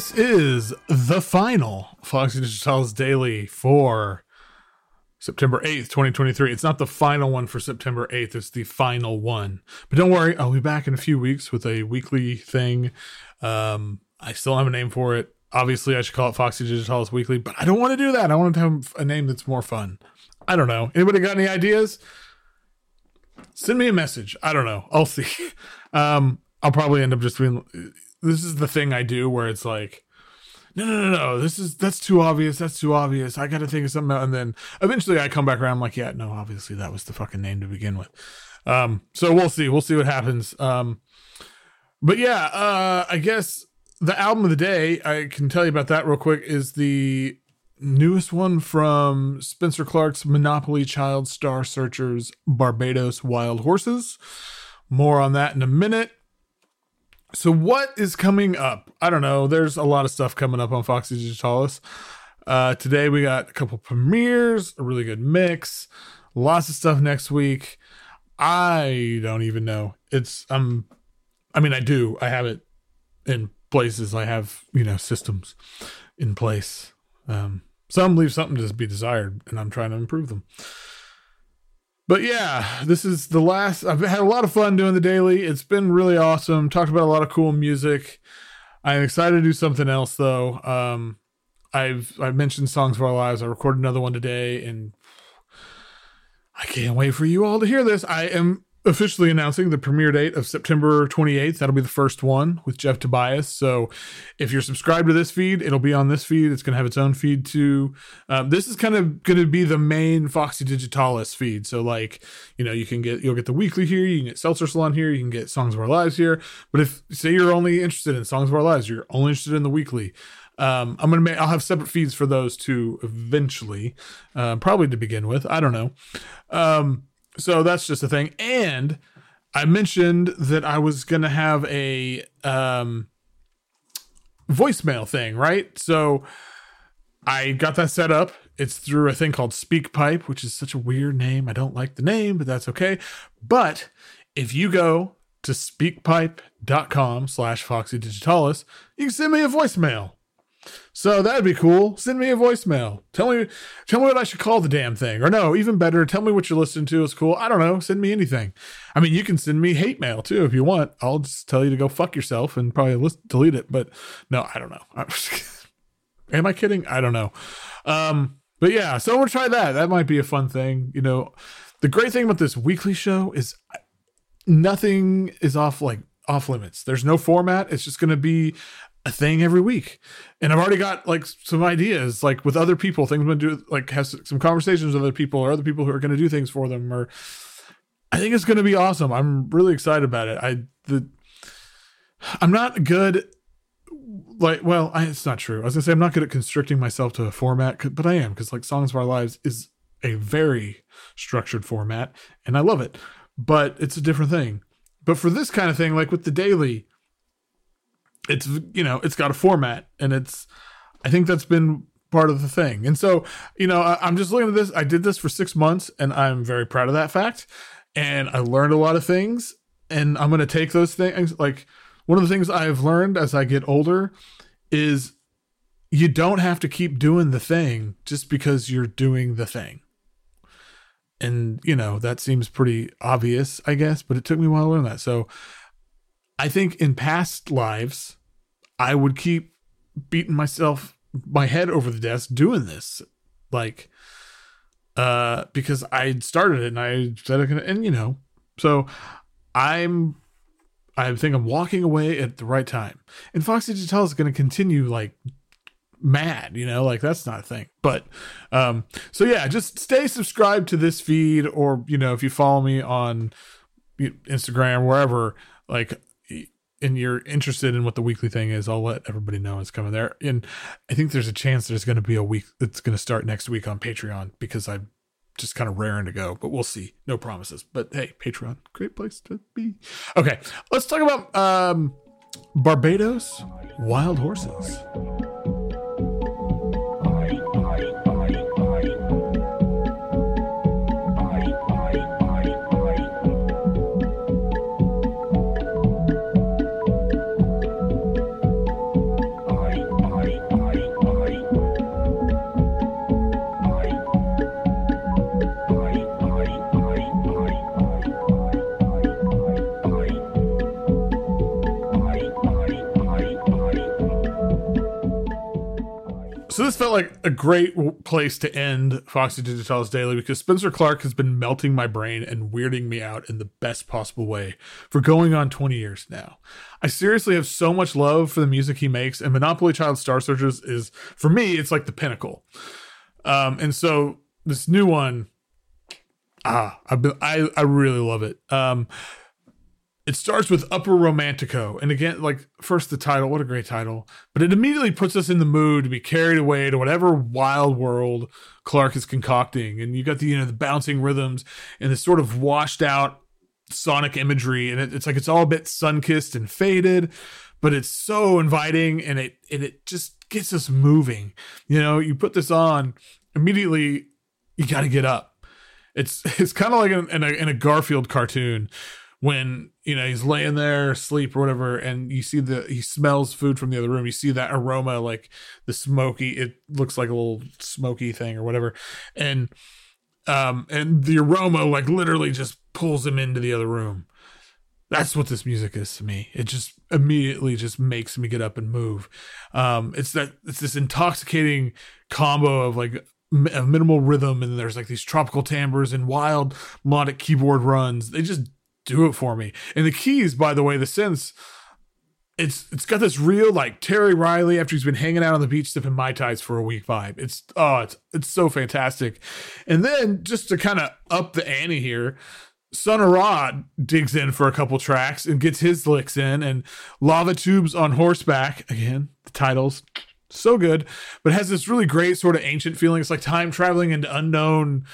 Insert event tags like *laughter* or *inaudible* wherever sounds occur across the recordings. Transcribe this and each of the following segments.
This is the final Foxy Digitalis Daily for September 8th, 2023. It's not the final one for September 8th, it's the final one. But don't worry, I'll be back in a few weeks with a weekly thing. Um, I still have a name for it. Obviously, I should call it Foxy Digitalis Weekly, but I don't want to do that. I want to have a name that's more fun. I don't know. Anybody got any ideas? Send me a message. I don't know. I'll see. *laughs* Um, I'll probably end up just being. This is the thing I do where it's like, no, no, no, no. This is that's too obvious. That's too obvious. I got to think of something. Else. And then eventually I come back around. I'm like, yeah, no, obviously that was the fucking name to begin with. Um, so we'll see. We'll see what happens. Um, but yeah, uh, I guess the album of the day I can tell you about that real quick is the newest one from Spencer Clark's Monopoly Child Star Searchers Barbados Wild Horses. More on that in a minute. So, what is coming up? I don't know. There's a lot of stuff coming up on Foxy Digitalis. Uh, today we got a couple premieres, a really good mix, lots of stuff next week. I don't even know. It's um, I mean, I do. I have it in places. I have you know systems in place. Um, some leave something to be desired, and I'm trying to improve them. But yeah, this is the last. I've had a lot of fun doing the daily. It's been really awesome. Talked about a lot of cool music. I'm excited to do something else though. Um, I've I've mentioned songs of our lives. I recorded another one today, and I can't wait for you all to hear this. I am officially announcing the premiere date of September 28th. That'll be the first one with Jeff Tobias. So if you're subscribed to this feed, it'll be on this feed. It's going to have its own feed too. Um, this is kind of going to be the main Foxy Digitalis feed. So like, you know, you can get, you'll get the weekly here. You can get Seltzer Salon here. You can get Songs of Our Lives here. But if say you're only interested in Songs of Our Lives, you're only interested in the weekly. Um, I'm gonna make. I'll have separate feeds for those two eventually, uh, probably to begin with. I don't know. Um, so that's just a thing. And I mentioned that I was going to have a um, voicemail thing, right? So I got that set up. It's through a thing called SpeakPipe, which is such a weird name. I don't like the name, but that's okay. But if you go to speakpipe.com slash foxy digitalis, you can send me a voicemail. So that'd be cool. Send me a voicemail. Tell me tell me what I should call the damn thing. Or no, even better, tell me what you're listening to is cool. I don't know. Send me anything. I mean, you can send me hate mail too if you want. I'll just tell you to go fuck yourself and probably list, delete it. But no, I don't know. *laughs* Am I kidding? I don't know. Um, but yeah, so we'll try that. That might be a fun thing. You know, the great thing about this weekly show is nothing is off like off limits. There's no format. It's just going to be a thing every week. And I've already got like some ideas, like with other people, things I'm gonna do, like have some conversations with other people or other people who are gonna do things for them. Or I think it's gonna be awesome. I'm really excited about it. I the I'm not good. Like, well, I, it's not true. I was gonna say I'm not good at constricting myself to a format, but I am because like Songs of Our Lives is a very structured format, and I love it. But it's a different thing. But for this kind of thing, like with the daily, it's you know it's got a format and it's i think that's been part of the thing. And so you know I, i'm just looking at this i did this for six months and i'm very proud of that fact. And i learned a lot of things and i'm going to take those things like one of the things i've learned as i get older is you don't have to keep doing the thing just because you're doing the thing. And you know that seems pretty obvious i guess but it took me a while to learn that. So I think in past lives, I would keep beating myself my head over the desk doing this. Like uh because I started it and I said it and you know, so I'm I think I'm walking away at the right time. And Foxy Digital is gonna continue like mad, you know, like that's not a thing. But um so yeah, just stay subscribed to this feed or you know, if you follow me on Instagram, wherever, like and you're interested in what the weekly thing is, I'll let everybody know it's coming there. And I think there's a chance there's going to be a week that's going to start next week on Patreon because I'm just kind of raring to go, but we'll see. No promises. But hey, Patreon, great place to be. Okay, let's talk about um, Barbados wild horses. So this felt like a great place to end Foxy Digitalis Daily because Spencer Clark has been melting my brain and weirding me out in the best possible way for going on 20 years now. I seriously have so much love for the music he makes, and Monopoly Child Star Searchers is, for me, it's like the pinnacle. Um, and so this new one, ah, been, I I really love it. Um, it starts with Upper Romantico. And again, like first the title, what a great title. But it immediately puts us in the mood to be carried away to whatever wild world Clark is concocting. And you got the, you know, the bouncing rhythms and this sort of washed out sonic imagery. And it, it's like it's all a bit sun kissed and faded, but it's so inviting and it and it just gets us moving. You know, you put this on, immediately you gotta get up. It's *laughs* it's kind of like in, in, a, in a Garfield cartoon when you know he's laying there asleep or whatever and you see the he smells food from the other room. You see that aroma like the smoky it looks like a little smoky thing or whatever. And um and the aroma like literally just pulls him into the other room. That's what this music is to me. It just immediately just makes me get up and move. Um it's that it's this intoxicating combo of like a minimal rhythm and there's like these tropical timbres and wild melodic keyboard runs. They just do it for me. And the keys, by the way, the synths, it's it's got this real like Terry Riley after he's been hanging out on the beach sipping mai tais for a week vibe. It's oh, it's it's so fantastic. And then just to kind of up the ante here, Sun Araw digs in for a couple tracks and gets his licks in, and Lava Tubes on Horseback again. The titles so good, but has this really great sort of ancient feeling. It's like time traveling into unknown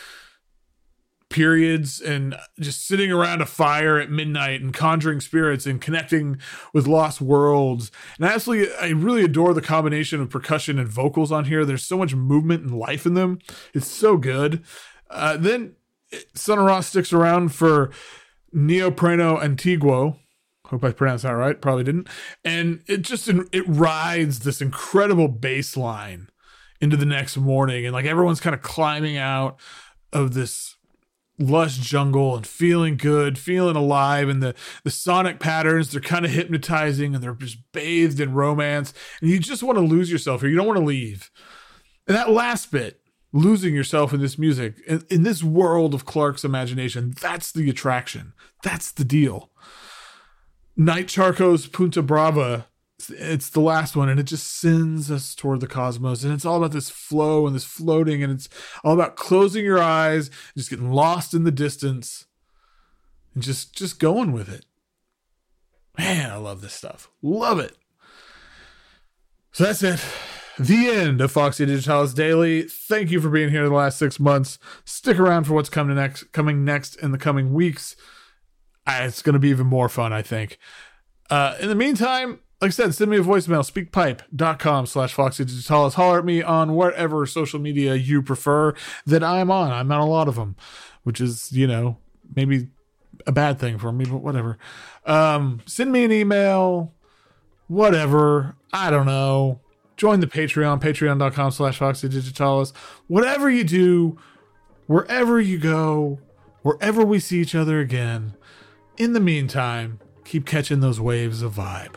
periods and just sitting around a fire at midnight and conjuring spirits and connecting with lost worlds. And I actually, I really adore the combination of percussion and vocals on here. There's so much movement and life in them. It's so good. Uh, then Sun Araw sticks around for Neopreno Antiguo. Hope I pronounced that right. Probably didn't. And it just it rides this incredible bass line into the next morning, and like everyone's kind of climbing out of this lush jungle and feeling good, feeling alive, and the the sonic patterns they're kind of hypnotizing and they're just bathed in romance, and you just want to lose yourself here. You don't want to leave. And that last bit, losing yourself in this music, in, in this world of Clark's imagination, that's the attraction. That's the deal. Night Charco's Punta Brava it's the last one and it just sends us toward the cosmos and it's all about this flow and this floating and it's all about closing your eyes just getting lost in the distance and just just going with it. Man i love this stuff. Love it. So that's it. The end of foxy digitalis daily. Thank you for being here the last six months. Stick around for what's coming next coming next in the coming weeks. It's going to be even more fun i think. Uh, in the meantime like I said, send me a voicemail, speakpipe.com slash Foxy Digitalis. Holler at me on whatever social media you prefer that I'm on. I'm on a lot of them, which is, you know, maybe a bad thing for me, but whatever. Um, send me an email, whatever. I don't know. Join the Patreon, patreon.com slash Foxy Digitalis. Whatever you do, wherever you go, wherever we see each other again, in the meantime, keep catching those waves of vibe.